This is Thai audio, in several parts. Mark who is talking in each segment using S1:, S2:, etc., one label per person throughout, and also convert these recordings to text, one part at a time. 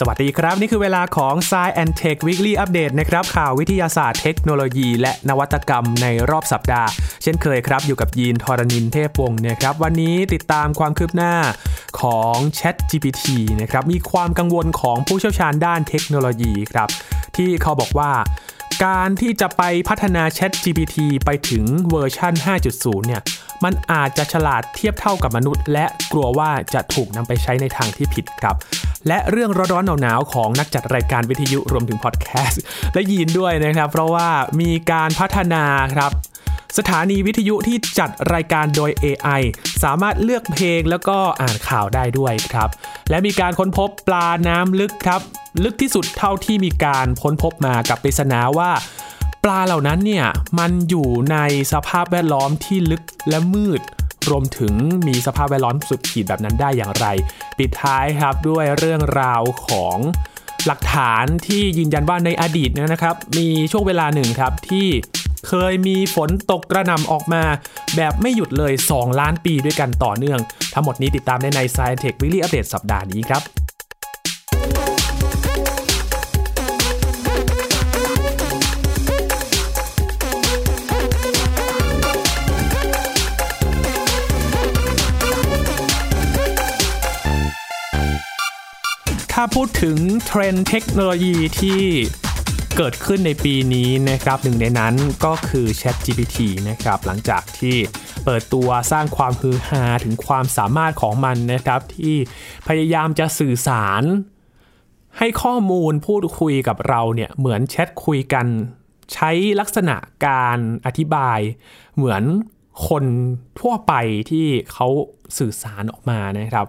S1: สวัสดีครับ นี่คือเวลาของ s ซ e and Tech Weekly Update นะครับข่าววิทยาศาสตร์เทคโนโลยี และนวัตกรรมในรอบสัปดาห์ เช่นเคยครับ อยู่กับยีนทรณินเทพวงศ์นะครับ วันนี้ติดตามความคืบหน้าของ Chat GPT นะครับ มีความกังวลของผู้เชี่ยวชาญด้านเทคโนโลยีครับ ที่เขาบอกว่าการที่จะไปพัฒนา Chat GPT ไปถึงเวอร์ชัน5.0 เนี่ย มันอาจจะฉลาดเทียบเท่ากับมนุษย์ และกลัวว่าจะถูกนำไปใช้ในทางที่ผิดครับ และเรื่องร้อนๆหนาวๆของนักจัดรายการวิทยุรวมถึงพอดแคสต์และยีนด้วยนะครับ เพราะว่ามีการพัฒนาครับสถานีวิทยุที่จัดรายการโดย AI สามารถเลือกเพลงแล้วก็อ่านข่าวได้ด้วยครับ และมีการค้นพบปลาน้ำลึกครับ ลึกที่สุดเท่าที่มีการค้นพบมากับปริศนาว่า ลาเหล่านั้นเนี่ยมันอยู่ในสภาพแวดล้อมที่ลึกและมืด รวมถึงมีสภาพแวดล้อมสุดขีดแบบนั้นได้อย่างไร ปิดท้ายครับด้วยเรื่องราวของหลักฐานที่ยืนยันว่าในอดีตนะครับ มีช่วงเวลาหนึ่งครับที่เคยมีฝนตกกระหน่ำออกมา แบบไม่หยุดเลย 2 ล้านปีด้วยกันต่อเนื่อง ทั้งหมดนี้ติดตามได้ใน Science Tech Weekly Update สัปดาห์นี้ครับ ถ้าพูดถึงเทรนด์เทคโนโลยีที่เกิดขึ้นในปีนี้นะครับหนึ่งในนั้นก็คือ Chat GPT นะครับหลังจากที่เปิดตัวสร้างความฮือฮาถึงความสามารถของมันนะครับที่พยายามจะสื่อสาร ให้ข้อมูลพูดคุยกับเราเนี่ยเหมือนแชทคุยกัน ใช้ลักษณะการอธิบาย เหมือนคนทั่วไปที่เขา สื่อสารออกมานะครับ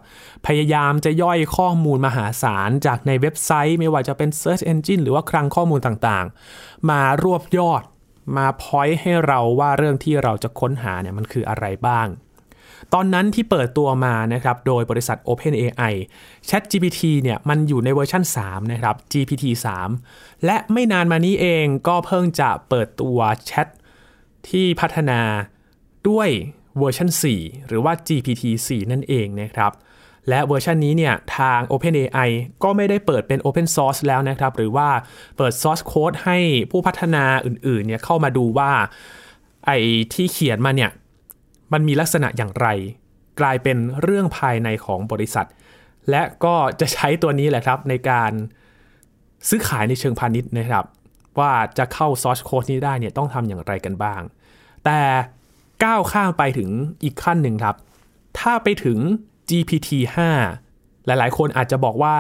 S1: พยายามจะย่อยข้อมูลมหาศาลจากในเว็บไซต์ ไม่ว่าจะเป็น Search Engine หรือว่าคลังข้อมูลต่างๆ มารวบยอดมาพอยต์ให้เราว่าเรื่องที่เราจะค้นหาเนี่ยมันคืออะไรบ้าง ตอนนั้นที่เปิดตัวมานะครับ โดยบริษัท OpenAI ChatGPT เนี่ยมันอยู่ในเวอร์ชัน3 นะครับ GPT 3 และไม่นานมานี้เองก็เพิ่งจะเปิดตัวแชทที่พัฒนาด้วย เวอร์ชัน4 หรือว่า GPT 4 นั่นเองนะครับและเวอร์ชันนี้เนี่ยทาง OpenAI ก็ไม่ได้เปิดเป็น Open Source แล้วนะครับ หรือว่าเปิด Source Code ให้ผู้พัฒนาอื่นๆเนี่ยเข้ามาดูว่าไอ้ที่เขียนมาเนี่ยมันมีลักษณะอย่างไร กลายเป็นเรื่องภายในของบริษัท และก็จะใช้ตัวนี้แหละครับในการซื้อขายในเชิงพาณิชย์นะครับ ว่าจะเข้า Source Code นี้ได้เนี่ยต้องทำอย่างไรกันบ้าง แต่ ก้าวข้ามไปถึงอีกขั้นหนึ่งครับ ถ้าไปถึง GPT 5 หลายๆ คนอาจจะบอกว่า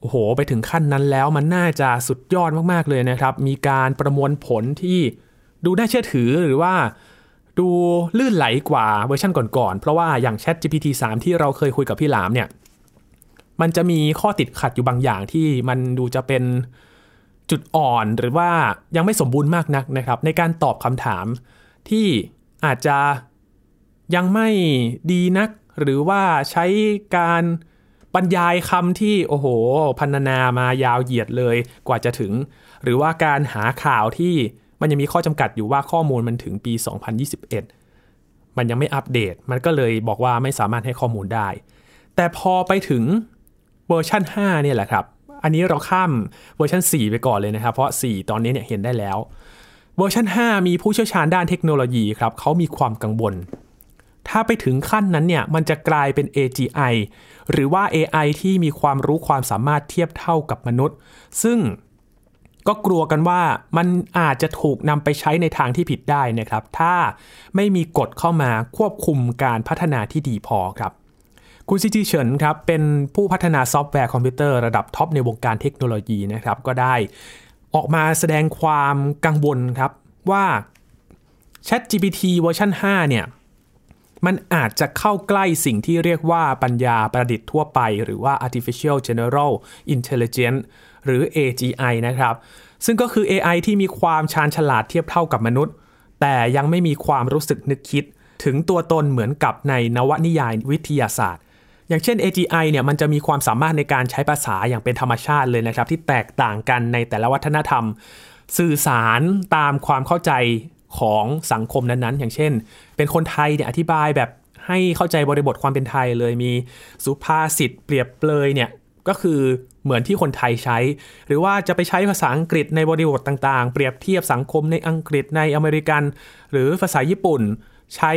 S1: โอ้โห ไปถึงขั้นนั้นแล้วมันน่าจะสุดยอดมาก ๆ เลยนะครับ มีการประมวลผลที่ดูน่าเชื่อถือหรือว่าดูลื่นไหลกว่าเวอร์ชันก่อนๆ เพราะว่าอย่าง Chat GPT 3 ที่เราเคยคุยกับพี่หลามเนี่ย มันจะมีข้อติดขัดอยู่บางอย่างที่มันดูจะเป็นจุดอ่อนหรือว่ายังไม่สมบูรณ์มากนักนะครับ ในการตอบคำถามที่ อาจจะยังไม่ดีนัก หรือว่าใช้การบรรยายคำที่โอ้โหพันนามายาวเหยียดเลยกว่าจะถึง หรือว่าการหาข่าวที่มันยังมีข้อจำกัดอยู่ว่าข้อมูลมันถึงปี 2021 มันยังไม่อัปเดต มันก็เลยบอกว่าไม่สามารถให้ข้อมูลได้ แต่พอไปถึงเวอร์ชัน5เนี่ยแหละครับ อันนี้เราข้ามเวอร์ชัน4 ไปก่อนเลยนะครับ เพราะ 4 ตอนนี้เนี่ยเห็นได้แล้ว เวอร์ชัน5 มีผู้เชี่ยวชาญด้านเทคโนโลยีครับเขามีความกังวล ถ้าไปถึงขั้นนั้นเนี่ยมันจะกลายเป็น AGI หรือว่า AI ที่มีความรู้ความสามารถเทียบเท่ากับมนุษย์ ซึ่งก็กลัวกันว่ามันอาจจะถูกนำไปใช้ในทางที่ผิดได้นะครับ ถ้าไม่มีกฎเข้ามาควบคุมการพัฒนาที่ดีพอครับคุณซิจิเฉินครับเป็นผู้พัฒนาซอฟต์แวร์คอมพิวเตอร์ระดับท็อปในวงการเทคโนโลยีนะครับก็ได้ ออกมาแสดงความกังวลครับว่า Chat GPT เวอร์ชัน5 เนี่ย มันอาจจะเข้าใกล้สิ่งที่เรียกว่าปัญญาประดิษฐ์ทั่วไป หรือว่า artificial general intelligence หรือ AGI นะครับ ซึ่งก็คือ AI ที่มีความชาญฉลาดเทียบเท่ากับมนุษย์ แต่ยังไม่มีความรู้สึกนึกคิด ถึงตัวตนเหมือนกับในนวนิยายวิทยาศาสตร์ อย่างเช่น AGI เนี่ยมันจะมีความสามารถในการใช้ภาษาอย่างเป็นธรรมชาติเลยนะครับ ที่แตกต่างกันในแต่ละวัฒนธรรม สื่อสารตามความเข้าใจของสังคมนั้นๆ อย่างเช่น เป็นคนไทยเนี่ยอธิบายแบบให้เข้าใจบริบทความเป็นไทยเลยมีสุภาษิตเปรียบเปรยเนี่ยก็คือเหมือนที่คนไทยใช้ หรือว่าจะไปใช้ภาษาอังกฤษในบริบทต่างๆ เปรียบเทียบสังคมในอังกฤษในอเมริกัน หรือภาษาญี่ปุ่น ใช้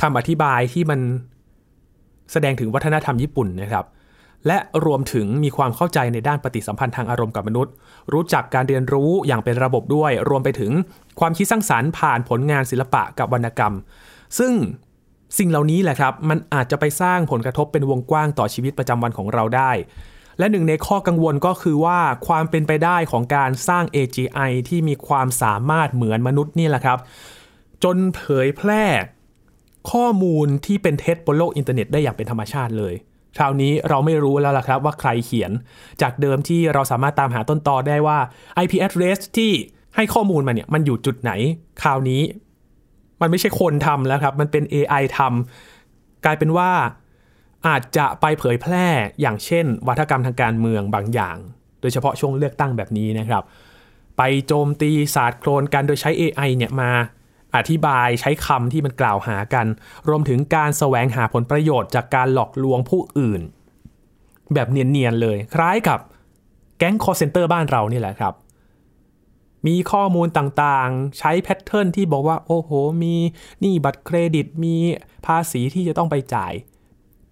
S1: คำอธิบายที่มัน แสดงถึงวัฒนธรรมญี่ปุ่นนะครับ และรวมถึงมีความเข้าใจในด้านปฏิสัมพันธ์ทางอารมณ์กับมนุษย์ รู้จักการเรียนรู้อย่างเป็นระบบด้วย รวมไปถึงความคิดสร้างสารรค์ผ่านผลงานศิลปะกับวรรณกรรม ซึ่งสิ่งเหล่านี้แหละครับ มันอาจจะไปสร้างผลกระทบเป็นวงกว้างต่อชีวิตประจำวันของเราได้ และหนึ่งในข้อกังวลก็คือว่าความเป็นไปได้ของการสร้าง AGI ที่มีความสามารถเหมือนมนุษย์นี่แหละครับ จนเผยแพร่ ข้อมูลที่เป็นเท็จบนโลกอินเทอร์เน็ตได้อย่างเป็นธรรมชาติเลยคราวนี้เราไม่รู้แล้วล่ะครับว่าใครเขียน จากเดิมที่เราสามารถตามหาต้นตอได้ว่า IP address ที่ให้ข้อมูลมาเนี่ยมันอยู่จุดไหน คราวนี้มันไม่ใช่คนทำแล้วครับ มันเป็น AI ทำกลายเป็นว่าอาจจะไปเผยแพร่อย่างเช่น วาทกรรมทางการเมืองบางอย่าง โดยเฉพาะช่วงเลือกตั้งแบบนี้นะครับ ไปโจมตีศาสตร์โคลนกันโดยใช้ AI เนี่ยมา อธิบายใช้คำที่มันกล่าวหากัน รวมถึงการแสวงหาผลประโยชน์จากการหลอกลวงผู้อื่น แบบเนียนๆเลย คล้ายกับแก๊งคอลเซ็นเตอร์บ้านเรานี่แหละครับ มีข้อมูลต่างๆ ใช้แพทเทิร์นที่บอกว่า โอ้โห มีหนี้บัตรเครดิตมีภาษีที่จะต้องไปจ่าย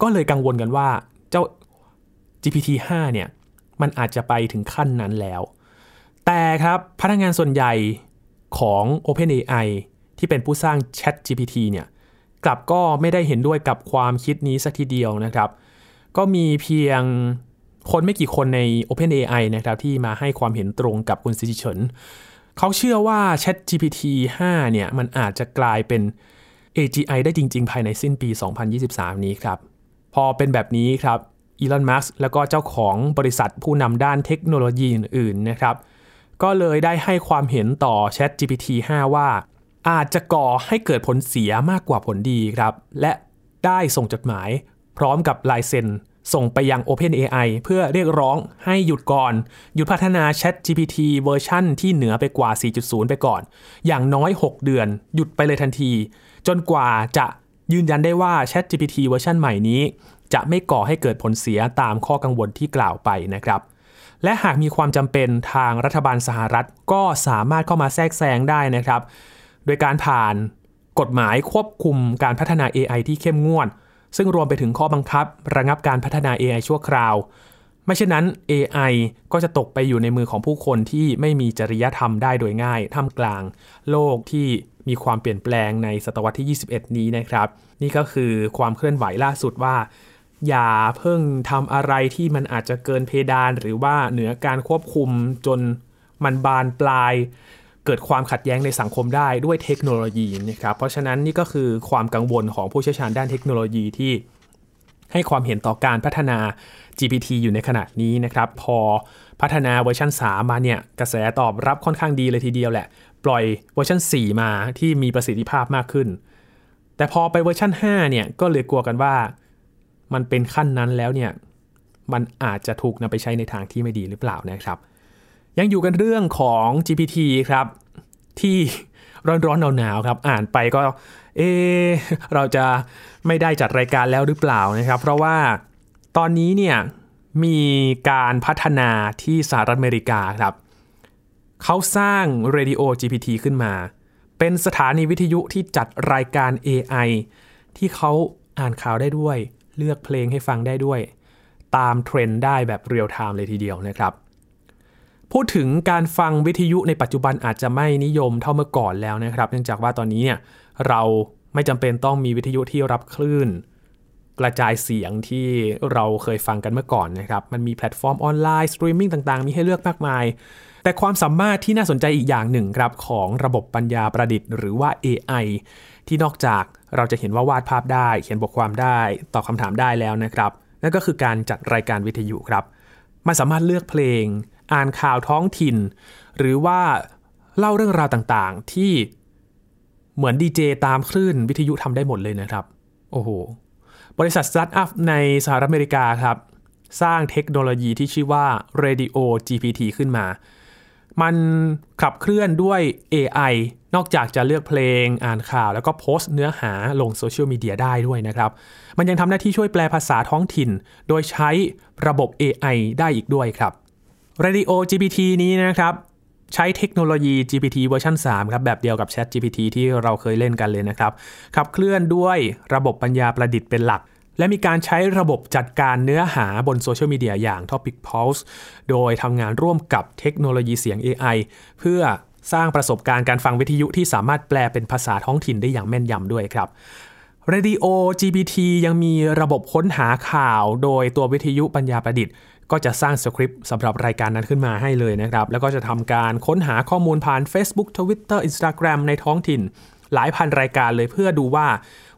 S1: ก็เลยกังวลกันว่าเจ้า GPT-5 เนี่ย มันอาจจะไปถึงขั้นนั้นแล้ว แต่ครับพนักงานส่วนใหญ่ของ OpenAI ที่เป็นผู้สร้าง Chat GPT เนี่ยกลับก็ไม่ได้เห็นด้วยกับความคิดนี้สักทีเดียวนะครับ ก็มีเพียงคนไม่กี่คนใน OpenAI นะครับที่มาให้ความเห็นตรงกับคุณซิจิเฉินเขาเชื่อว่า Chat GPT 5 เนี่ยมันอาจจะกลายเป็น AGI ได้จริง ๆ ภายในสิ้นปี 2023 นี้ครับ พอเป็นแบบนี้ครับอีลอน มัสแล้วก็เจ้าของบริษัทผู้นำด้านเทคโนโลยีอื่นๆนะครับ ก็เลยได้ให้ความเห็นต่อ Chat GPT 5 ว่า อาจจะก่อให้เกิดผลเสียมากกว่าผลดีครับ และได้ส่งจดหมาย พร้อมกับลายเซ็น ส่งไปยัง OpenAI เพื่อเรียกร้องให้หยุดก่อน หยุดพัฒนา Chat GPT เวอร์ชั่นที่เหนือไปกว่า 4.0 ไปก่อน อย่างน้อย 6 เดือน หยุดไปเลยทันที จนกว่าจะยืนยันได้ว่า Chat GPT เวอร์ชันใหม่นี้ จะไม่ก่อให้เกิดผลเสียตามข้อกังวลที่กล่าวไปนะครับและหากมีความจำเป็นทางรัฐบาลสหรัฐก็สามารถเข้ามาแทรกแซงได้นะครับ โดยการผ่านกฎหมายควบคุมการพัฒนา AI ที่เข้มงวด ซึ่งรวมไปถึงข้อบังคับ ระงับการพัฒนา AI ชั่วคราว ไม่เช่นนั้น AI ก็จะตกไปอยู่ในมือของผู้คนที่ไม่มีจริยธรรมได้โดยง่าย ท่ามกลางโลกที่มีความเปลี่ยนแปลงในศตวรรษที่ 21 นี้นะครับ นี่ก็คือความเคลื่อนไหวล่าสุดว่า อย่าเพิ่งทำอะไรที่มันอาจจะเกินเพดาน หรือว่าเหนือการควบคุมจนมันบานปลาย เกิดความขัดแย้งในสังคมได้ด้วยเทคโนโลยีนะครับเพราะฉะนั้นนี่ก็คือความกังวลของผู้เชี่ยวชาญด้านเทคโนโลยีที่ให้ความเห็นต่อการพัฒนา GPT อยู่ในขณะนี้นะครับพอพัฒนาเวอร์ชัน3มาเนี่ยกระแสตอบรับค่อนข้างดีเลยทีเดียวแหละ ปล่อยเวอร์ชัน4 มาที่มีประสิทธิภาพมากขึ้น แต่พอไปเวอร์ชัน5เนี่ยก็เลยกลัวกันว่ามันเป็นขั้นนั้นแล้วเนี่ยมันอาจจะถูกนำไปใช้ในทางที่ไม่ดีหรือเปล่านะครับ ยังอยู่กันเรื่องของ GPT ครับ ที่ร้อนๆหนาวๆครับ อ่านไปก็ เอ เราจะไม่ได้จัดรายการแล้วหรือเปล่านะครับ เพราะว่าตอนนี้เนี่ยมีการพัฒนาที่สหรัฐอเมริกาครับ เขาสร้าง Radio GPT ขึ้นมา เป็นสถานีวิทยุที่จัดรายการ AI ที่เขาอ่านข่าวได้ด้วย เลือกเพลงให้ฟังได้ด้วย ตามเทรนด์ได้แบบเรียลไทม์เลยทีเดียวนะครับ พูดถึงการฟังวิทยุในปัจจุบันอาจจะไม่นิยมเท่าเมื่อก่อนแล้วนะครับ เนื่องจากว่าตอนนี้เนี่ยเราไม่จำเป็นต้องมีวิทยุที่รับคลื่น กระจายเสียงที่เราเคยฟังกันเมื่อก่อนนะครับ มันมีแพลตฟอร์มออนไลน์สตรีมมิ่งต่างๆ มีให้เลือกมากมาย แต่ความสามารถที่น่าสนใจอีกอย่างหนึ่งครับของระบบปัญญาประดิษฐ์หรือว่า AI ที่นอกจากเราจะเห็นว่าวาดภาพได้ เขียนบทความได้ ตอบคำถามได้แล้วนะครับ นั่นก็คือการจัดรายการวิทยุครับ มันสามารถเลือกเพลง อ่านข่าวท้องถิ่น หรือว่าเล่าเรื่องราวต่างๆ ที่เหมือนดีเจตามคลื่นวิทยุทำได้หมดเลยนะครับ โอ้โห บริษัทสตาร์ทอัพในสหรัฐอเมริกาครับ สร้างเทคโนโลยีที่ชื่อว่า Radio GPT ขึ้นมา มันขับเคลื่อนด้วย AI นอกจากจะเลือกเพลงอ่านข่าว แล้วก็โพสต์เนื้อหาลงโซเชียลมีเดียได้ด้วยนะครับ มันยังทำหน้าที่ช่วยแปลภาษาท้องถิ่น โดยใช้ระบบ AI ได้อีกด้วยครับ Radio GPT นี้นะครับ ใช้เทคโนโลยี GPT เวอร์ชัน3ครับแบบเดียวกับ Chat GPT ที่เราเคยเล่นกันเลยนะครับ ขับเคลื่อนด้วยระบบปัญญาประดิษฐ์เป็นหลัก และมีการใช้ระบบจัดการเนื้อหาบนโซเชียลมีเดียอย่าง Topic Pulse โดยทำงานร่วมกับเทคโนโลยีเสียง AI เพื่อสร้างประสบการณ์การฟังวิทยุที่สามารถแปลเป็นภาษาท้องถิ่นได้อย่างแม่นยำด้วยครับ Radio GPT ยังมีระบบค้นหาข่าว โดยตัววิทยุปัญญาประดิษฐ์ ก็จะสร้างสคริปต์สำหรับรายการนั้นขึ้นมาให้เลยนะครับ แล้วก็จะทำการค้นหาข้อมูลผ่าน Facebook Twitter Instagram ในท้องถิ่น หลายพันรายการเลยเพื่อดูว่า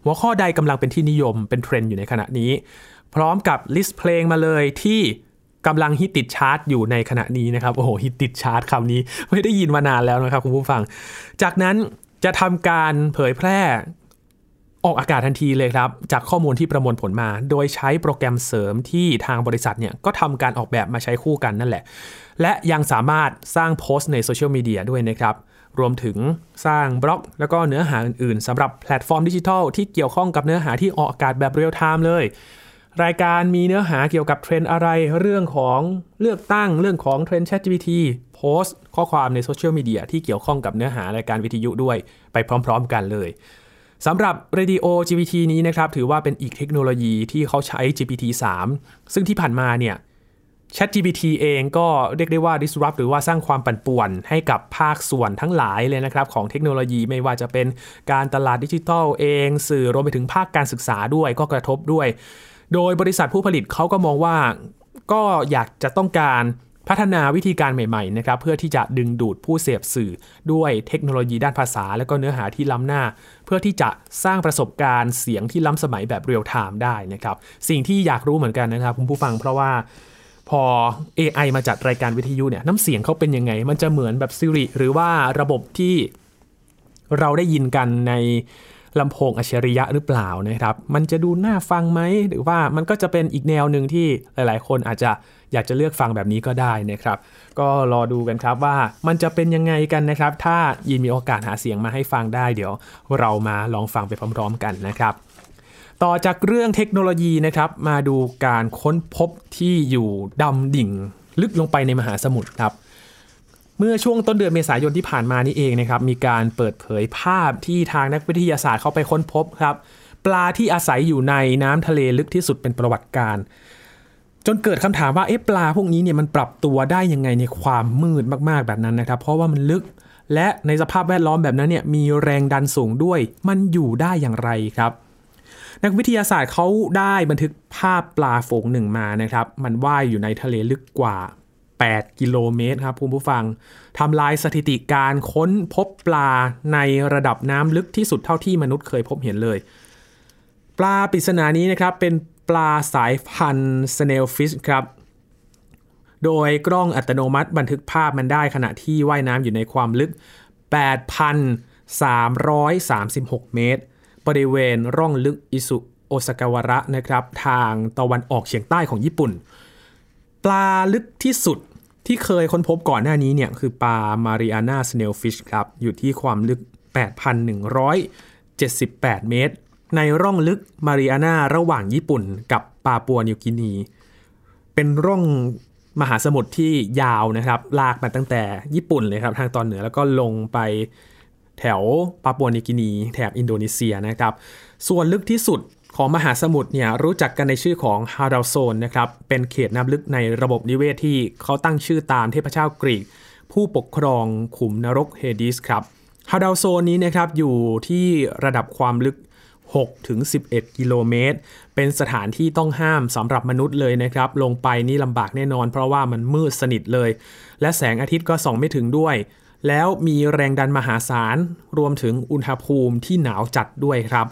S1: หัวข้อใดกำลังเป็นที่นิยมเป็นเทรนด์อยู่ในขณะนี้ พร้อมกับลิสต์เพลงมาเลยที่กำลังฮิตติดชาร์ตอยู่ในขณะนี้นะครับโอ้โหฮิตติดชาร์ตคำนี้ไม่ได้ยินมานานแล้วนะครับคุณผู้ฟัง จากนั้นจะทำการเผยแพร่ ออกอากาศทันทีเลยครับ จากข้อมูลที่ประมวลผลมา โดยใช้โปรแกรมเสริมที่ทางบริษัทเนี่ยก็ทำการออกแบบมาใช้คู่กันนั่นแหละ และยังสามารถสร้างโพสต์ในโซเชียลมีเดียด้วยนะครับ รวมถึงสร้างบล็อก แล้วก็เนื้อหาอื่นๆสำหรับแพลตฟอร์มดิจิทัลที่เกี่ยวข้องกับเนื้อหาที่ออกอากาศแบบเรียลไทม์เลย รายการมีเนื้อหาเกี่ยวกับเทรนด์อะไร เรื่องของเลือกตั้ง เรื่องของเทรนด์ ChatGPT โพสต์ ข้อความในโซเชียลมีเดียที่เกี่ยวข้องกับเนื้อหารายการวิทยุด้วย ไปพร้อม ๆ กันเลย สำหรับ Radio GPT นี้นะครับถือว่าเป็นอีกเทคโนโลยีที่เขาใช้ GPT 3 ซึ่งที่ผ่านมาเนี่ย Chat GPT เองก็เรียกได้ว่า disrupt หรือว่าสร้างความปั่นป่วน ให้กับภาคส่วนทั้งหลายเลยนะครับ ของเทคโนโลยีไม่ว่าจะเป็นการตลาดดิจิทัลเอง สื่อรวมไปถึงภาคการศึกษาด้วยก็กระทบด้วย โดยบริษัทผู้ผลิตเขาก็มองว่าก็อยากจะต้องการ พัฒนาวิธีการใหม่ๆนะครับเพื่อที่จะดึงดูดผู้เสพสื่อด้วยเทคโนโลยีด้านภาษา และก็เนื้อหาที่ล้ำหน้า เพื่อที่จะสร้างประสบการณ์เสียงที่ล้ำสมัยแบบเรียลไทม์ได้นะครับสิ่งที่อยากรู้เหมือนกันนะครับคุณผู้ฟังเพราะว่าพอ AI มาจัดรายการวิทยุเนี่ยน้ำเสียงเขาเป็นยังไง มันจะเหมือนแบบ Siri หรือว่าระบบที่เราได้ยินกันใน ลำโพงอัจฉริยะหรือเปล่านะครับ มันจะดูน่าฟังไหม หรือว่ามันก็จะเป็นอีกแนวหนึ่งที่หลาย ๆ คนอาจจะอยากจะเลือกฟังแบบนี้ก็ได้นะครับ ก็รอดูกันครับว่ามันจะเป็นยังไงกันนะครับ ถ้ายินมีโอกาสหาเสียงมาให้ฟังได้เดี๋ยว เรามาลองฟังไปพร้อม ๆ กันนะครับต่อจากเรื่องเทคโนโลยีนะครับมาดูการค้นพบที่อยู่ดำดิ่ง ลึกลงไปในมหาสมุทรครับ เมื่อช่วงต้นเดือนเมษายนที่ผ่านมานี่เองนะครับมีการเปิดเผยภาพที่ทางนักวิทยาศาสตร์เขาไปค้นพบครับ ปลาที่อาศัยอยู่ในน้ำทะเลลึกที่สุดเป็นประวัติการจนเกิดคำถามว่าเอ๊ะปลาพวกนี้เนี่ยมันปรับตัวได้ยังไงในความมืดมากๆแบบนั้นนะครับ เพราะว่ามันลึกและในสภาพแวดล้อมแบบนั้นเนี่ยมีแรงดันสูงด้วย มันอยู่ได้อย่างไรครับ นักวิทยาศาสตร์เขาได้บันทึกภาพปลาฝูงหนึ่งมานะครับ มันว่ายอยู่ในทะเลลึกกว่า 8 กิโลเมตรครับคุณผู้ฟังทำลายสถิติการค้นพบปลาในระดับน้ำลึกที่สุดเท่าที่มนุษย์เคยพบเห็นเลย ปลาปริศนานี้นะครับเป็นปลาสายพันธุ์ snailfish ครับโดยกล้องอัตโนมัติบันทึกภาพมันได้ขณะที่ว่ายน้ำอยู่ในความลึก 8,336 เมตร บริเวณร่องลึกอิซุโอกาซาวาระนะครับ ทางตะวันออกเฉียงใต้ของญี่ปุ่น ปลาลึกที่สุด ที่เคยค้นพบก่อนหน้านี้เนี่ยคือปลา Mariana snailfish ครับ อยู่ที่ความลึก 8,178 เมตร ในร่องลึกมาริอาน่าระหว่างญี่ปุ่นกับปาปัวนิวกินี เป็นร่องมหาสมุทรที่ยาวนะครับ ลากมาตั้งแต่ญี่ปุ่นเลยครับ ทางตอนเหนือแล้วก็ลงไปแถวปาปัวนิวกินี แถบอินโดนีเซียนะครับ ส่วนลึกที่สุด ของมหาสมุทรเนี่ยรู้จักกันในชื่อของฮาราโซนนะครับเป็นเขตน้ำลึกในระบบนิเวศที่เขาตั้งชื่อตามเทพเจ้ากรีก ผู้ปกครองขุมนรกเฮดิสครับฮาราโซนนี้นะครับอยู่ที่ระดับความลึก6ถึง11 กิโลเมตร เป็นสถานที่ต้องห้ามสำหรับมนุษย์เลยนะครับ ลงไปนี่ลำบากแน่นอน เพราะว่ามันมืดสนิทเลย และแสงอาทิตย์ก็ส่องไม่ถึงด้วย แล้วมีแรงดันมหาศาล รวมถึงอุณหภูมิที่หนาวจัดด้วยครับ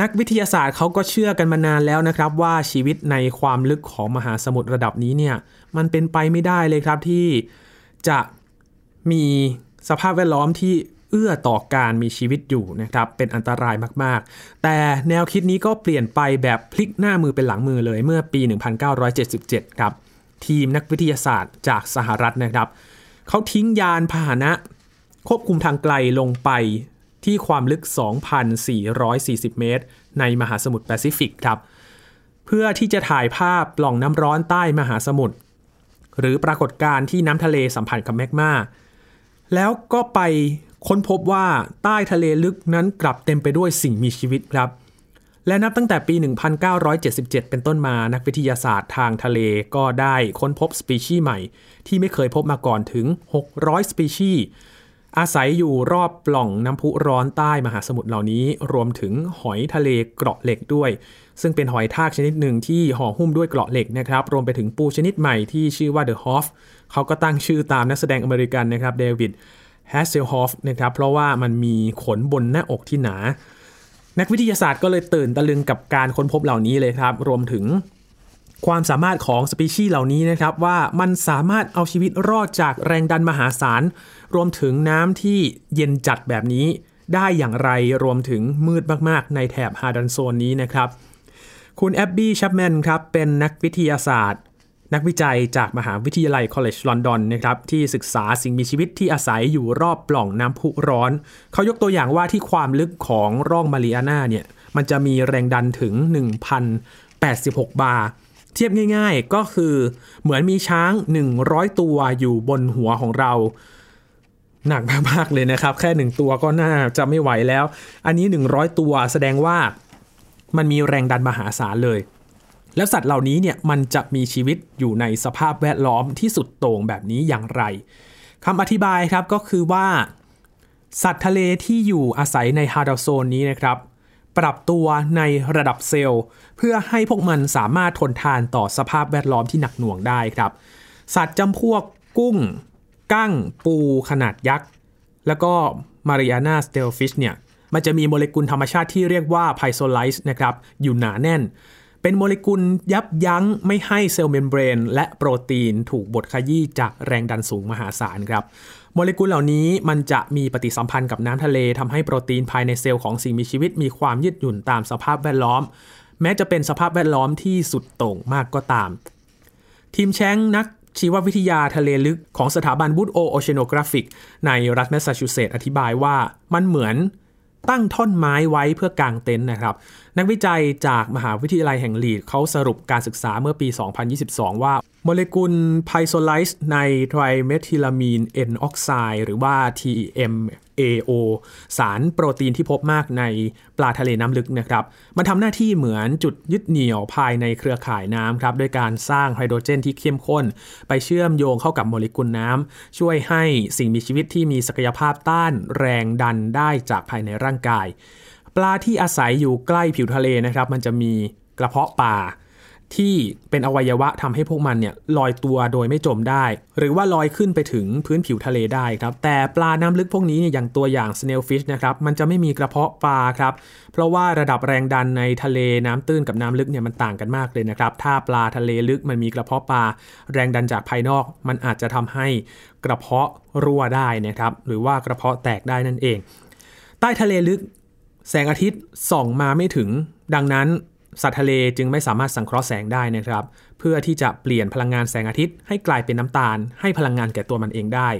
S1: นักวิทยาศาสตร์เขาก็เชื่อกันมานานแล้วนะครับว่าชีวิตในความลึกของมหาสมุทรระดับนี้เนี่ยมันเป็นไปไม่ได้เลยครับที่จะมีสภาพแวดล้อมที่เอื้อต่อการมีชีวิตอยู่นะครับเป็นอันตรายมากๆ แต่แนวคิดนี้ก็เปลี่ยนไปแบบพลิกหน้ามือเป็นหลังมือเลยเมื่อปี 1977 ครับทีมนักวิทยาศาสตร์จากสหรัฐนะครับเขาทิ้งยานพาหนะควบคุมทางไกลลงไป ที่ความลึก 2,440 เมตร ในมหาสมุทรแปซิฟิกครับ เพื่อที่จะถ่ายภาพปล่องน้ำร้อนใต้มหาสมุทรหรือปรากฏการณ์ที่น้ำทะเลสัมผัสกับแมกมาแล้วก็ไปค้นพบว่าใต้ทะเลลึกนั้นกลับเต็มไปด้วยสิ่งมีชีวิตครับ และนับตั้งแต่ปี 1977 เป็นต้นมานักวิทยาศาสตร์ทางทะเลก็ได้ค้นพบสปีชีส์ใหม่ ที่ไม่เคยพบมาก่อนถึง 600 สปีชีส์ อาศัยอยู่รอบปล่องน้ำพุร้อนใต้มหาสมุทรเหล่านี้ รวมถึงหอยทะเลเกราะเหล็กด้วย ซึ่งเป็นหอยทากชนิดหนึ่งที่ห่อหุ้มด้วยเกราะเหล็กนะครับ รวมไปถึงปูชนิดใหม่ที่ชื่อว่า The Hoff เขาก็ตั้งชื่อตามนักแสดงอเมริกันนะครับเดวิดแฮสเซลฮอฟนะครับเพราะว่ามันมีขนบนหน้าอกที่หนา นักวิทยาศาสตร์ก็เลยตื่นตะลึงกับการค้นพบเหล่านี้เลยครับ รวมถึง ความสามารถของสปีชีส์เหล่านี้นะครับว่ามันสามารถเอาชีวิตรอดจากแรงดันมหาศาล รวมถึงน้ำที่เย็นจัดแบบนี้ ได้อย่างไรรวมถึงมืดมากๆ ในแถบ hadal zone นี้นะครับ คุณแอบบี้แชปแมนครับเป็นนักวิทยาศาสตร์ นักวิจัยจากมหาวิทยาลัยคอลเลจลอนดอนนะครับที่ศึกษาสิ่งมีชีวิตที่อาศัยอยู่รอบปล่องน้ำพุร้อน เขายกตัวอย่างว่าที่ความลึกของร่องมาริอาน่าเนี่ยมันจะมีแรงดันถึง 1,086 บาร์ เทียบง่ายๆก็คือเหมือนมีช้าง 100 ตัวอยู่บนหัวของเรา หนักมากๆเลยนะครับ แค่หนึ่งตัวก็น่าจะไม่ไหวแล้ว อันนี้ 100 ตัวแสดงว่ามันมีแรงดันมหาศาลเลย แล้วสัตว์เหล่านี้เนี่ยมันจะมีชีวิตอยู่ในสภาพแวดล้อมที่สุดโต่งแบบนี้อย่างไรคำอธิบายครับก็คือว่า สัตว์ทะเลที่อยู่อาศัยใน hadal zone นี้นะครับ ปรับตัวในระดับเซลล์ เพื่อให้พวกมันสามารถทนทานต่อสภาพแวดล้อมที่หนักหน่วงได้ครับ สัตว์จำพวกกุ้ง กั้ง ปูขนาดยักษ์ แล้วก็ Mariana snailfish เนี่ยมันจะมีโมเลกุลธรรมชาติที่เรียกว่า piezolyte นะครับอยู่หนาแน่น เป็นโมเลกุลยับยั้งไม่ให้ cell membrane และโปรตีนถูกบดขยี้จากแรงดันสูงมหาศาลครับ โมเลกุลเหล่านี้มันจะมีปฏิสัมพันธ์กับน้ำทะเลทำให้โปรตีนภายในเซลล์ของสิ่งมีชีวิต มีความยืดหยุ่นตามสภาพแวดล้อม แม้จะเป็นสภาพแวดล้อมที่สุดโต่งมากก็ตาม ทิมแชงก์นักชีววิทยาทะเลลึกของสถาบัน Woods Hole Oceanographic ในรัฐแมสซาชูเซตส์อธิบายว่ามันเหมือนตั้งท่อนไม้ไว้เพื่อกางเต็นท์นะครับ นักวิจัยจากมหาวิทยาลัยแห่งลีดส์เขาสรุปการศึกษาเมื่อปี 2022 ว่า โมเลกุลไพโซไลซ์ในไทรเมทิลามีนเอนออกไซด์หรือว่า TMAO สารโปรตีนที่พบมากในปลาทะเลน้ำลึกนะครับ มันทำหน้าที่เหมือนจุดยึดเหนี่ยวภายในเครือข่ายน้ำครับด้วยการสร้างไฮโดรเจนที่เข้มข้น ไปเชื่อมโยงเข้ากับโมเลกุลน้ำช่วยให้สิ่งมีชีวิตที่มีศักยภาพต้านแรงดันได้จากภายในร่างกาย ปลาที่อาศัยอยู่ใกล้ผิวทะเลนะครับ มันจะมีกระเพาะปลาที่เป็นอวัยวะทำให้พวกมันเนี่ยลอยตัวโดยไม่จมได้ หรือว่าลอยขึ้นไปถึงพื้นผิวทะเลได้ครับ แต่ปลาน้ำลึกพวกนี้เนี่ยอย่างตัวอย่าง snailfish นะครับมันจะไม่มีกระเพาะปลาครับ เพราะว่าระดับแรงดันในทะเลน้ำตื้นกับน้ำลึกเนี่ยมันต่างกันมากเลยนะครับ ถ้าปลาทะเลลึกมันมีกระเพาะปลา แรงดันจากภายนอกมันอาจจะทำให้กระเพาะรั่วได้นะครับ หรือว่ากระเพาะแตกได้นั่นเอง ใต้ทะเลลึก แสงอาทิตย์ส่องมาไม่ถึง ดังนั้นสัตว์ทะเลจึงไม่สามารถสังเคราะห์แสงได้นะครับ เพื่อที่จะเปลี่ยนพลังงานแสงอาทิตย์ให้กลายเป็นน้ำตาล ให้พลังงานแก่ตัวมันเองได้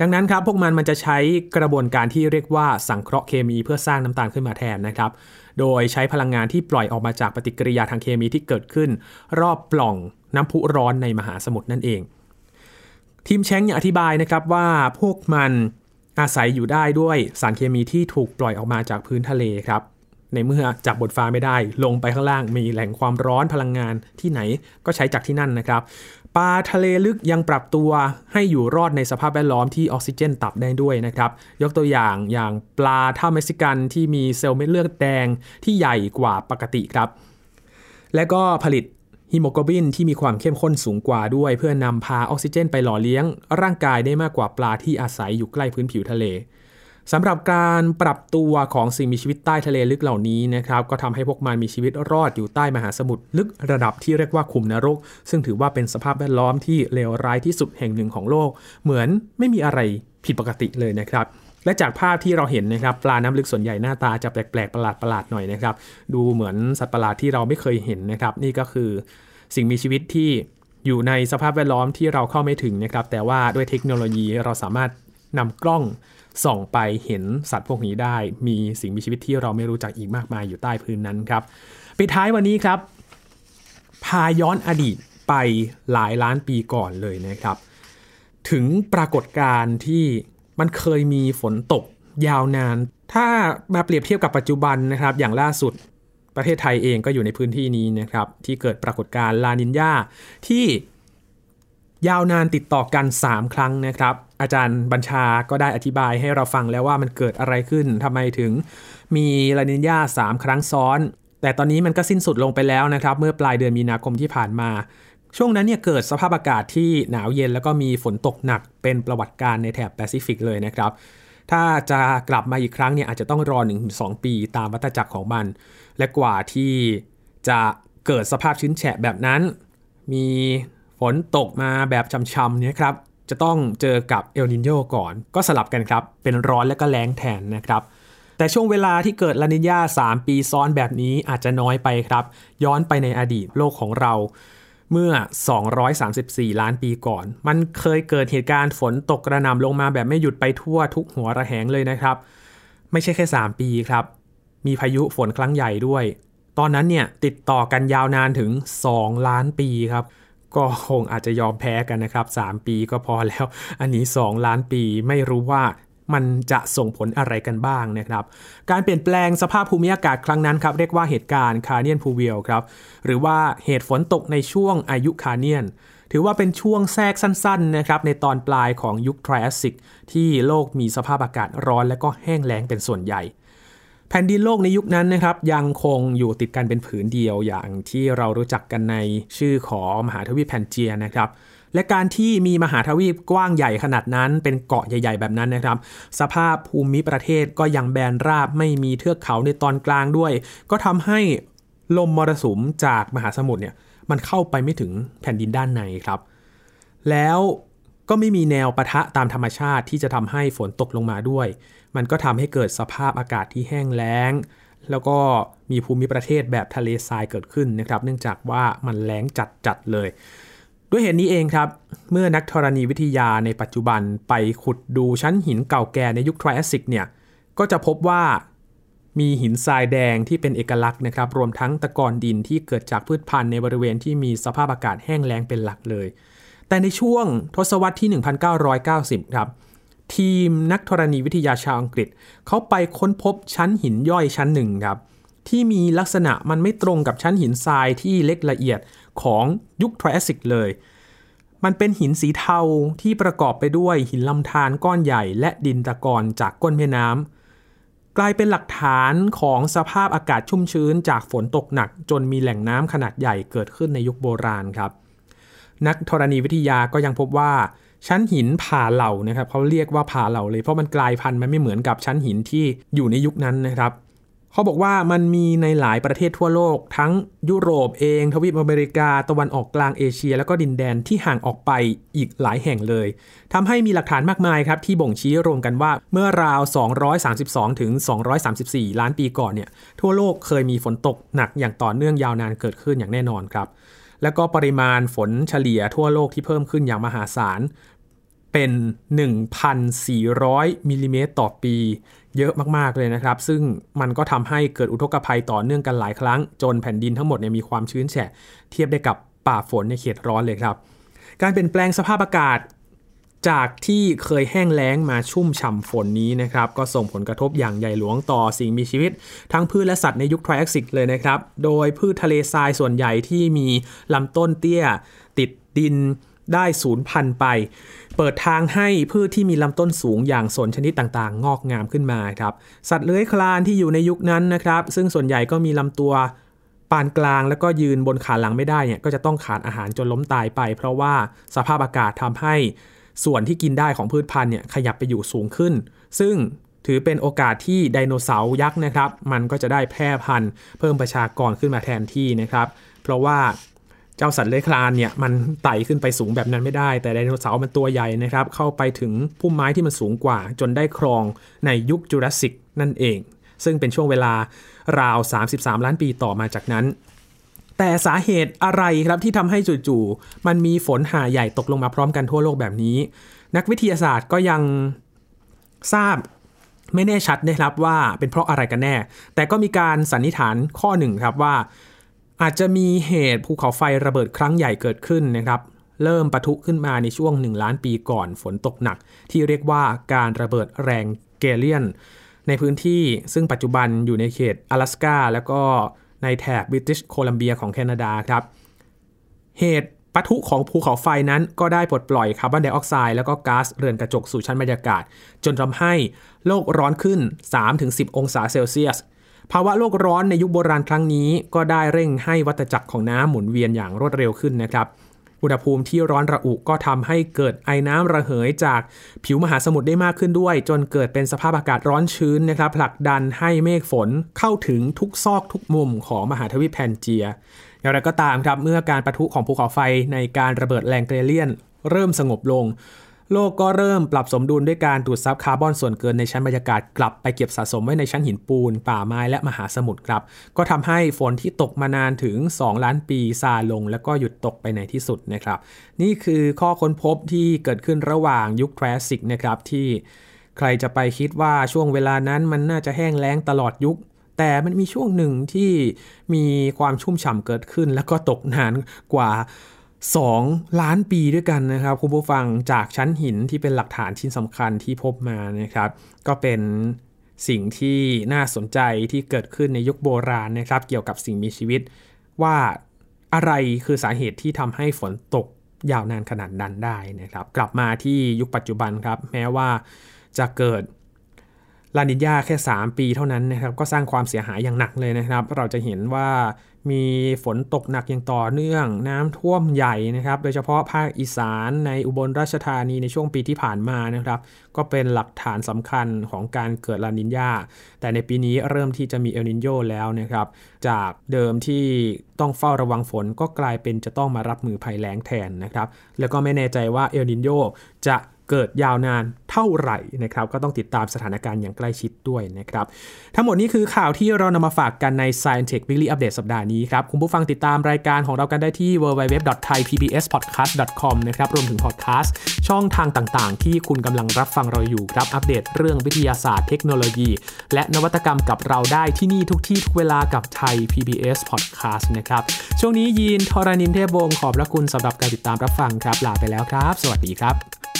S1: ดังนั้นครับพวกมันมันจะใช้กระบวนการที่เรียกว่าสังเคราะห์เคมีเพื่อสร้างน้ำตาลขึ้นมาแทนนะครับ โดยใช้พลังงานที่ปล่อยออกมาจากปฏิกิริยาทางเคมีที่เกิดขึ้น รอบปล่องน้ำพุร้อนในมหาสมุทรนั่นเอง ทีมแชงยังอธิบายนะครับว่าพวกมัน อาศัยอยู่ได้ด้วยสารเคมีที่ถูกปล่อยออกมาจากพื้นทะเลครับ ในเมื่อจับบนฟ้าไม่ได้ ลงไปข้างล่างมีแหล่งความร้อนพลังงานที่ไหนก็ใช้จากที่นั่นนะครับปลาทะเลลึกยังปรับตัวให้อยู่รอดในสภาพแวดล้อมที่ออกซิเจนต่ำได้ด้วยนะครับ ยกตัวอย่างอย่างปลาถ้ำเม็กซิกันที่มีเซลล์เม็ดเลือดแดงที่ใหญ่กว่าปกติครับ และก็ผลิต ฮีโมโกลบินที่มีความเข้มข้นสูงกว่าด้วย เพื่อนำพาออกซิเจนไปหล่อเลี้ยง ร่างกายได้มากกว่าปลาที่อาศัยอยู่ใกล้พื้นผิวทะเลสำหรับการปรับตัวของสิ่งมีชีวิตใต้ทะเลลึกเหล่านี้นะครับก็ทำให้พวกมันมีชีวิตรอดอยู่ใต้มหาสมุทรลึกระดับที่เรียกว่าขุมนรก ซึ่งถือว่าเป็นสภาพแวดล้อมที่เลวร้ายที่สุดแห่งหนึ่งของโลก เหมือนไม่มีอะไรผิดปกติเลยนะครับ และจากภาพที่เราเห็นนะครับปลาน้ำลึกส่วนใหญ่หน้าตาจะแปลกๆประหลาดประหลาดหน่อยนะครับ ดูเหมือนสัตว์ประหลาดที่เราไม่เคยเห็นนะครับ นี่ก็คือสิ่งมีชีวิตที่อยู่ในสภาพแวดล้อมที่เราเข้าไม่ถึงนะครับ แต่ว่าด้วยเทคโนโลยีเราสามารถนำกล้องส่องไปเห็นสัตว์พวกนี้ได้ มีสิ่งมีชีวิตที่เราไม่รู้จักอีกมากมายอยู่ใต้พื้นนั้นครับปิดท้ายวันนี้ครับ พาย้อนอดีตไปหลายล้านปีก่อนเลยนะครับ ถึงปรากฏการณ์ที่ มันเคยมีฝนตกยาวนาน ถ้ามาเปรียบเทียบกับปัจจุบันนะครับ อย่างล่าสุดประเทศไทยเองก็อยู่ในพื้นที่นี้นะครับ ที่เกิดปรากฏการณ์ลานินยาที่ยาวนานติดต่อกัน 3 ครั้งนะครับ อาจารย์บัญชาก็ได้อธิบายให้เราฟังแล้วว่ามันเกิดอะไรขึ้นทำไมถึงมีลานินยา3 ครั้งซ้อน แต่ตอนนี้มันก็สิ้นสุดลงไปแล้วนะครับ เมื่อปลายเดือนมีนาคมที่ผ่านมา ช่วงนั้นเนี่ยเกิดสภาพอากาศที่หนาวเย็นแล้วก็มีฝนตกหนักเป็นประวัติการในแถบแปซิฟิกเลยนะครับ ถ้าจะกลับมาอีกครั้งเนี่ยอาจจะต้องรอ 1-2 ปีตามวัฏจักรของมัน และกว่าที่จะเกิดสภาพชื้นแฉะแบบนั้น มีฝนตกมาแบบช่ำๆเนี่ยครับ จะต้องเจอกับเอลนินโยก่อน ก็สลับกันครับ เป็นร้อนและก็แรงแทนนะครับแต่ช่วงเวลาที่เกิดลานิญา3 ปีซ้อนแบบนี้อาจจะน้อยไปครับ ย้อนไปในอดีตโลกของเรา เมื่อ 234 ล้านปีก่อน มันเคยเกิดเหตุการณ์ฝนตกกระหน่ำลงมาแบบไม่หยุดไปทั่วทุกหัวระแหงเลยนะครับ ไม่ใช่แค่ 3 ปีครับ มีพายุฝนครั้งใหญ่ด้วย ตอนนั้นเนี่ยติดต่อกันยาวนานถึง 2 ล้านปีครับ ก็คงอาจจะยอมแพ้กันนะครับ 3 ปีก็พอแล้ว อันนี้ 2 ล้านปีไม่รู้ว่า มันจะส่งผลอะไรกันบ้างนะครับ การเปลี่ยนแปลงสภาพภูมิอากาศครั้งนั้นครับ เรียกว่าเหตุการณ์คาเนียนพูเวลครับ หรือว่าเหตุฝนตกในช่วงอายุคาเนียน ถือว่าเป็นช่วงแทรกสั้นๆนะครับในตอนปลายของยุคไทรแอสิกที่โลกมีสภาพอากาศร้อนและก็แห้งแล้งเป็นส่วนใหญ่แผ่นดินโลกในยุคนั้นนะครับยังคงอยู่ติดกันเป็นผืนเดียวอย่างที่เรารู้จักกันในชื่อของมหาทวีปแพนเจียนะครับ และการที่มีมหาทวีปกว้างใหญ่ขนาดนั้น เป็นเกาะใหญ่ ๆ แบบนั้นนะครับ สภาพภูมิประเทศก็ยังแบนราบไม่มีเทือกเขาในตอนกลางด้วย ก็ทำให้ลมมรสุมจากมหาสมุทรเนี่ยมันเข้าไปไม่ถึงแผ่นดินด้านในครับ แล้วก็ไม่มีแนวปะทะตามธรรมชาติที่จะทำให้ฝนตกลงมาด้วย มันก็ทำให้เกิดสภาพอากาศที่แห้งแล้ง แล้วก็มีภูมิประเทศแบบทะเลทรายเกิดขึ้นนะครับ เนื่องจากว่ามันแล้งจัดๆเลย ด้วยเหตุนี้เองครับ เมื่อนักธรณีวิทยาในปัจจุบันไปขุดดูชั้นหินเก่าแก่ในยุคไทรแอสซิกเนี่ยก็จะพบว่ามีหินทรายแดงที่เป็นเอกลักษณ์นะครับ รวมทั้งตะกอนดินที่เกิดจากพืชพันธุ์ในบริเวณที่มีสภาพอากาศแห้งแล้งเป็นหลักเลย แต่ในช่วงทศวรรษที่ 1990 ครับ ทีมนักธรณีวิทยาชาวอังกฤษเขาไปค้นพบชั้นหินย่อยชั้นหนึ่งครับ ที่มีลักษณะมันไม่ตรงกับชั้นหินทรายที่เล็กละเอียดของยุคไทรแอสซิกเลย มันเป็นหินสีเทาที่ประกอบไปด้วยหินลำธารก้อนใหญ่และดินตะกอนจากก้นแม่น้ำ กลายเป็นหลักฐานของสภาพอากาศชุ่มชื้นจากฝนตกหนัก จนมีแหล่งน้ำขนาดใหญ่เกิดขึ้นในยุคโบราณครับ นักธรณีวิทยาก็ยังพบว่าชั้นหินผ่าเหล่านะครับเขาเรียกว่าผ่าเหล่าเลยเพราะมันกลายพันธุ์มันไม่เหมือนกับชั้นหินที่อยู่ในยุคนั้นนะครับ เขาบอกว่ามันมีในหลายประเทศทั่วโลก ทั้งยุโรปเอง ทวีปอเมริกา ตะวันออกกลางเอเชีย แล้วก็ดินแดนที่ห่างออกไปอีกหลายแห่งเลยทำให้มีหลักฐานมากมายครับ ที่บ่งชี้รวมกันว่าเมื่อราว 232 ถึง 234 ล้านปีก่อนเนี่ยทั่วโลกเคยมีฝนตกหนักอย่างต่อเนื่องยาวนานเกิดขึ้นอย่างแน่นอนครับแล้วก็ปริมาณฝนเฉลี่ยทั่วโลกที่เพิ่มขึ้นอย่างมหาศาล เป็น 1,400มิลิเมตรต่อปี เยอะมากๆเลยนะครับ ซึ่งมันก็ทำให้เกิดอุทกภัยต่อเนื่องกันหลายครั้ง จนแผ่นดินทั้งหมดเนี่ยมีความชื้นแฉะ เทียบได้กับป่าฝนในเขตร้อนเลยครับ การเปลี่ยนแปลงสภาพอากาศจากที่เคยแห้งแล้งมาชุ่มฉ่ำฝนนี้นะครับ ก็ส่งผลกระทบอย่างใหญ่หลวงต่อสิ่งมีชีวิต ทั้งพืชและสัตว์ในยุคไทรแอสซิกเลยนะครับ โดยพืชทะเลทรายส่วนใหญ่ที่มีลำต้นเตี้ย ติดดิน ได้สูญพันธุ์ไป เปิดทางให้พืชที่มีลำต้นสูงอย่างสนชนิดต่างๆ งอกงามขึ้นมาครับ สัตว์เลื้อยคลานที่อยู่ในยุคนั้นนะครับ ซึ่งส่วนใหญ่ก็มีลำตัวปานกลางแล้วก็ยืนบนขาหลังไม่ได้เนี่ยก็จะต้องขาดอาหารจนล้มตายไป เพราะว่าสภาพอากาศทำให้ส่วนที่กินได้ของพืชพันธุ์เนี่ยขยับไปอยู่สูงขึ้น ซึ่งถือเป็นโอกาสที่ไดโนเสาร์ยักษ์นะครับ มันก็จะได้แพร่พันธุ์เพิ่มประชากรขึ้นมาแทนที่นะครับ เพราะว่า เจ้าสัตว์เลื้อยคลานเนี่ยมันไต่ขึ้นไปสูงแบบนั้นไม่ได้ แต่ไดโนเสาร์มันตัวใหญ่นะครับ เข้าไปถึงพุ่มไม้ที่มันสูงกว่า จนได้ครองในยุคจูราสสิกนั่นเอง ซึ่งเป็นช่วงเวลาราว 33 ล้านปีต่อมาจากนั้น แต่สาเหตุอะไรครับที่ทำให้จู่ๆมันมีฝนหาใหญ่ตกลงมาพร้อมกันทั่วโลกแบบนี้ นักวิทยาศาสตร์ก็ยังทราบไม่แน่ชัดนะครับว่าเป็นเพราะอะไรกันแน่ แต่ก็มีการสันนิษฐานข้อหนึ่งครับว่า อาจจะมีเหตุภูเขาไฟระเบิดครั้งใหญ่เกิดขึ้นนะครับ เริ่มปะทุขึ้นมาในช่วง 1 ล้านปีก่อนฝนตกหนัก ที่เรียกว่าการระเบิดแรงเกเลียน ในพื้นที่ซึ่งปัจจุบันอยู่ในเขต阿拉斯กาแล้วก็ในแถบบริติชโคลัมเบียของแคนาดาครับ เหตุปะทุของภูเขาไฟนั้นก็ได้ปลดปล่อยคาร์บอนไดออกไซด์แล้วก็ก๊าซเรือนกระจกสู่ชั้นบรรยากาศ จนทำให้โลกร้อนขึ้น 3-10 องศาเซลเซียส ภาวะโลกร้อนในยุคโบราณครั้งนี้ ก็ได้เร่งให้วัฏจักรของน้ำหมุนเวียนอย่างรวดเร็วขึ้นนะครับอุณหภูมิที่ร้อนระอุก็ทำให้เกิดไอน้ำระเหยจากผิวมหาสมุทรได้มากขึ้นด้วย จนเกิดเป็นสภาพอากาศร้อนชื้นนะครับผลักดันให้เมฆฝนเข้าถึงทุกซอกทุกมุมของมหาทวีปแพนเจีย อย่างไรก็ตามครับเมื่อการประทุของภูเขาไฟในการระเบิดแรงเกเลียน เริ่มสงบลง โลกก็เริ่มปรับสมดุลด้วยการดูดซับคาร์บอนส่วนเกินในชั้นบรรยากาศกลับไปเก็บสะสมไว้ในชั้นหินปูน ป่าไม้และมหาสมุทรครับ ก็ทำให้ฝนที่ตกมานานถึง 2 ล้านปีซาลง แล้วก็หยุดตกไปในที่สุดนะครับ นี่คือข้อค้นพบที่เกิดขึ้นระหว่างยุคทรสสิกนะครับที่ใครจะไปคิดว่าช่วงเวลานั้นมันน่าจะแห้งแล้งตลอดยุคแต่มันมีช่วงหนึ่งที่มีความชุ่มฉ่ำเกิดขึ้น แล้วก็ตกนานกว่า 2 ล้านปีด้วยกันนะครับ คุณผู้ฟังจากชั้นหินที่เป็นหลักฐานชิ้นสำคัญที่พบมานะครับ ก็เป็นสิ่งที่น่าสนใจที่เกิดขึ้นในยุคโบราณนะครับ เกี่ยวกับสิ่งมีชีวิต ว่าอะไรคือสาเหตุที่ทำให้ฝนตกยาวนานขนาดนั้นได้นะครับ กลับมาที่ยุคปัจจุบันครับ แม้ว่าจะเกิดลานิญาแค่ 3 ปีเท่านั้นนะครับ ก็สร้างความเสียหายอย่างหนักเลยนะครับ เราจะเห็นว่า มีฝนตกหนักอย่างต่อเนื่อง น้ำท่วมใหญ่นะครับ โดยเฉพาะภาคอีสานในอุบลราชธานีในช่วงปีที่ผ่านมานะครับ ก็เป็นหลักฐานสำคัญของการเกิดลานิญาแต่ในปีนี้เริ่มที่จะมีเอลนินโยแล้วนะครับ จากเดิมที่ต้องเฝ้าระวังฝนก็กลายเป็นจะต้องมารับมือภัยแล้งแทนนะครับ แล้วก็ไม่แน่ใจว่าเอลนินโยจะ เกิดยาวนานเท่าไหร่นะครับ ก็ต้องติดตามสถานการณ์อย่างใกล้ชิดด้วยนะครับ ทั้งหมดนี้คือข่าวที่เรานำมาฝากกันใน Science Tech Weekly Update สัปดาห์นี้ครับ คุณผู้ฟังติดตามรายการของเรากันได้ที่ www.thaipbspodcast.com นะครับรวมถึงพอดแคสต์ช่องทางต่างๆ ที่คุณกำลังรับฟังเราอยู่ครับ อัปเดตเรื่องวิทยาศาสตร์เทคโนโลยี และนวัตกรรมกับเราได้ที่นี่ทุกที่ทุกเวลากับไทย PBS Podcast นะครับช่วงนี้ยีนทรานินเทพวงศ์ขอบพระคุณสำหรับการติดตามรับฟังครับลาไปแล้วครับ สวัสดีครับ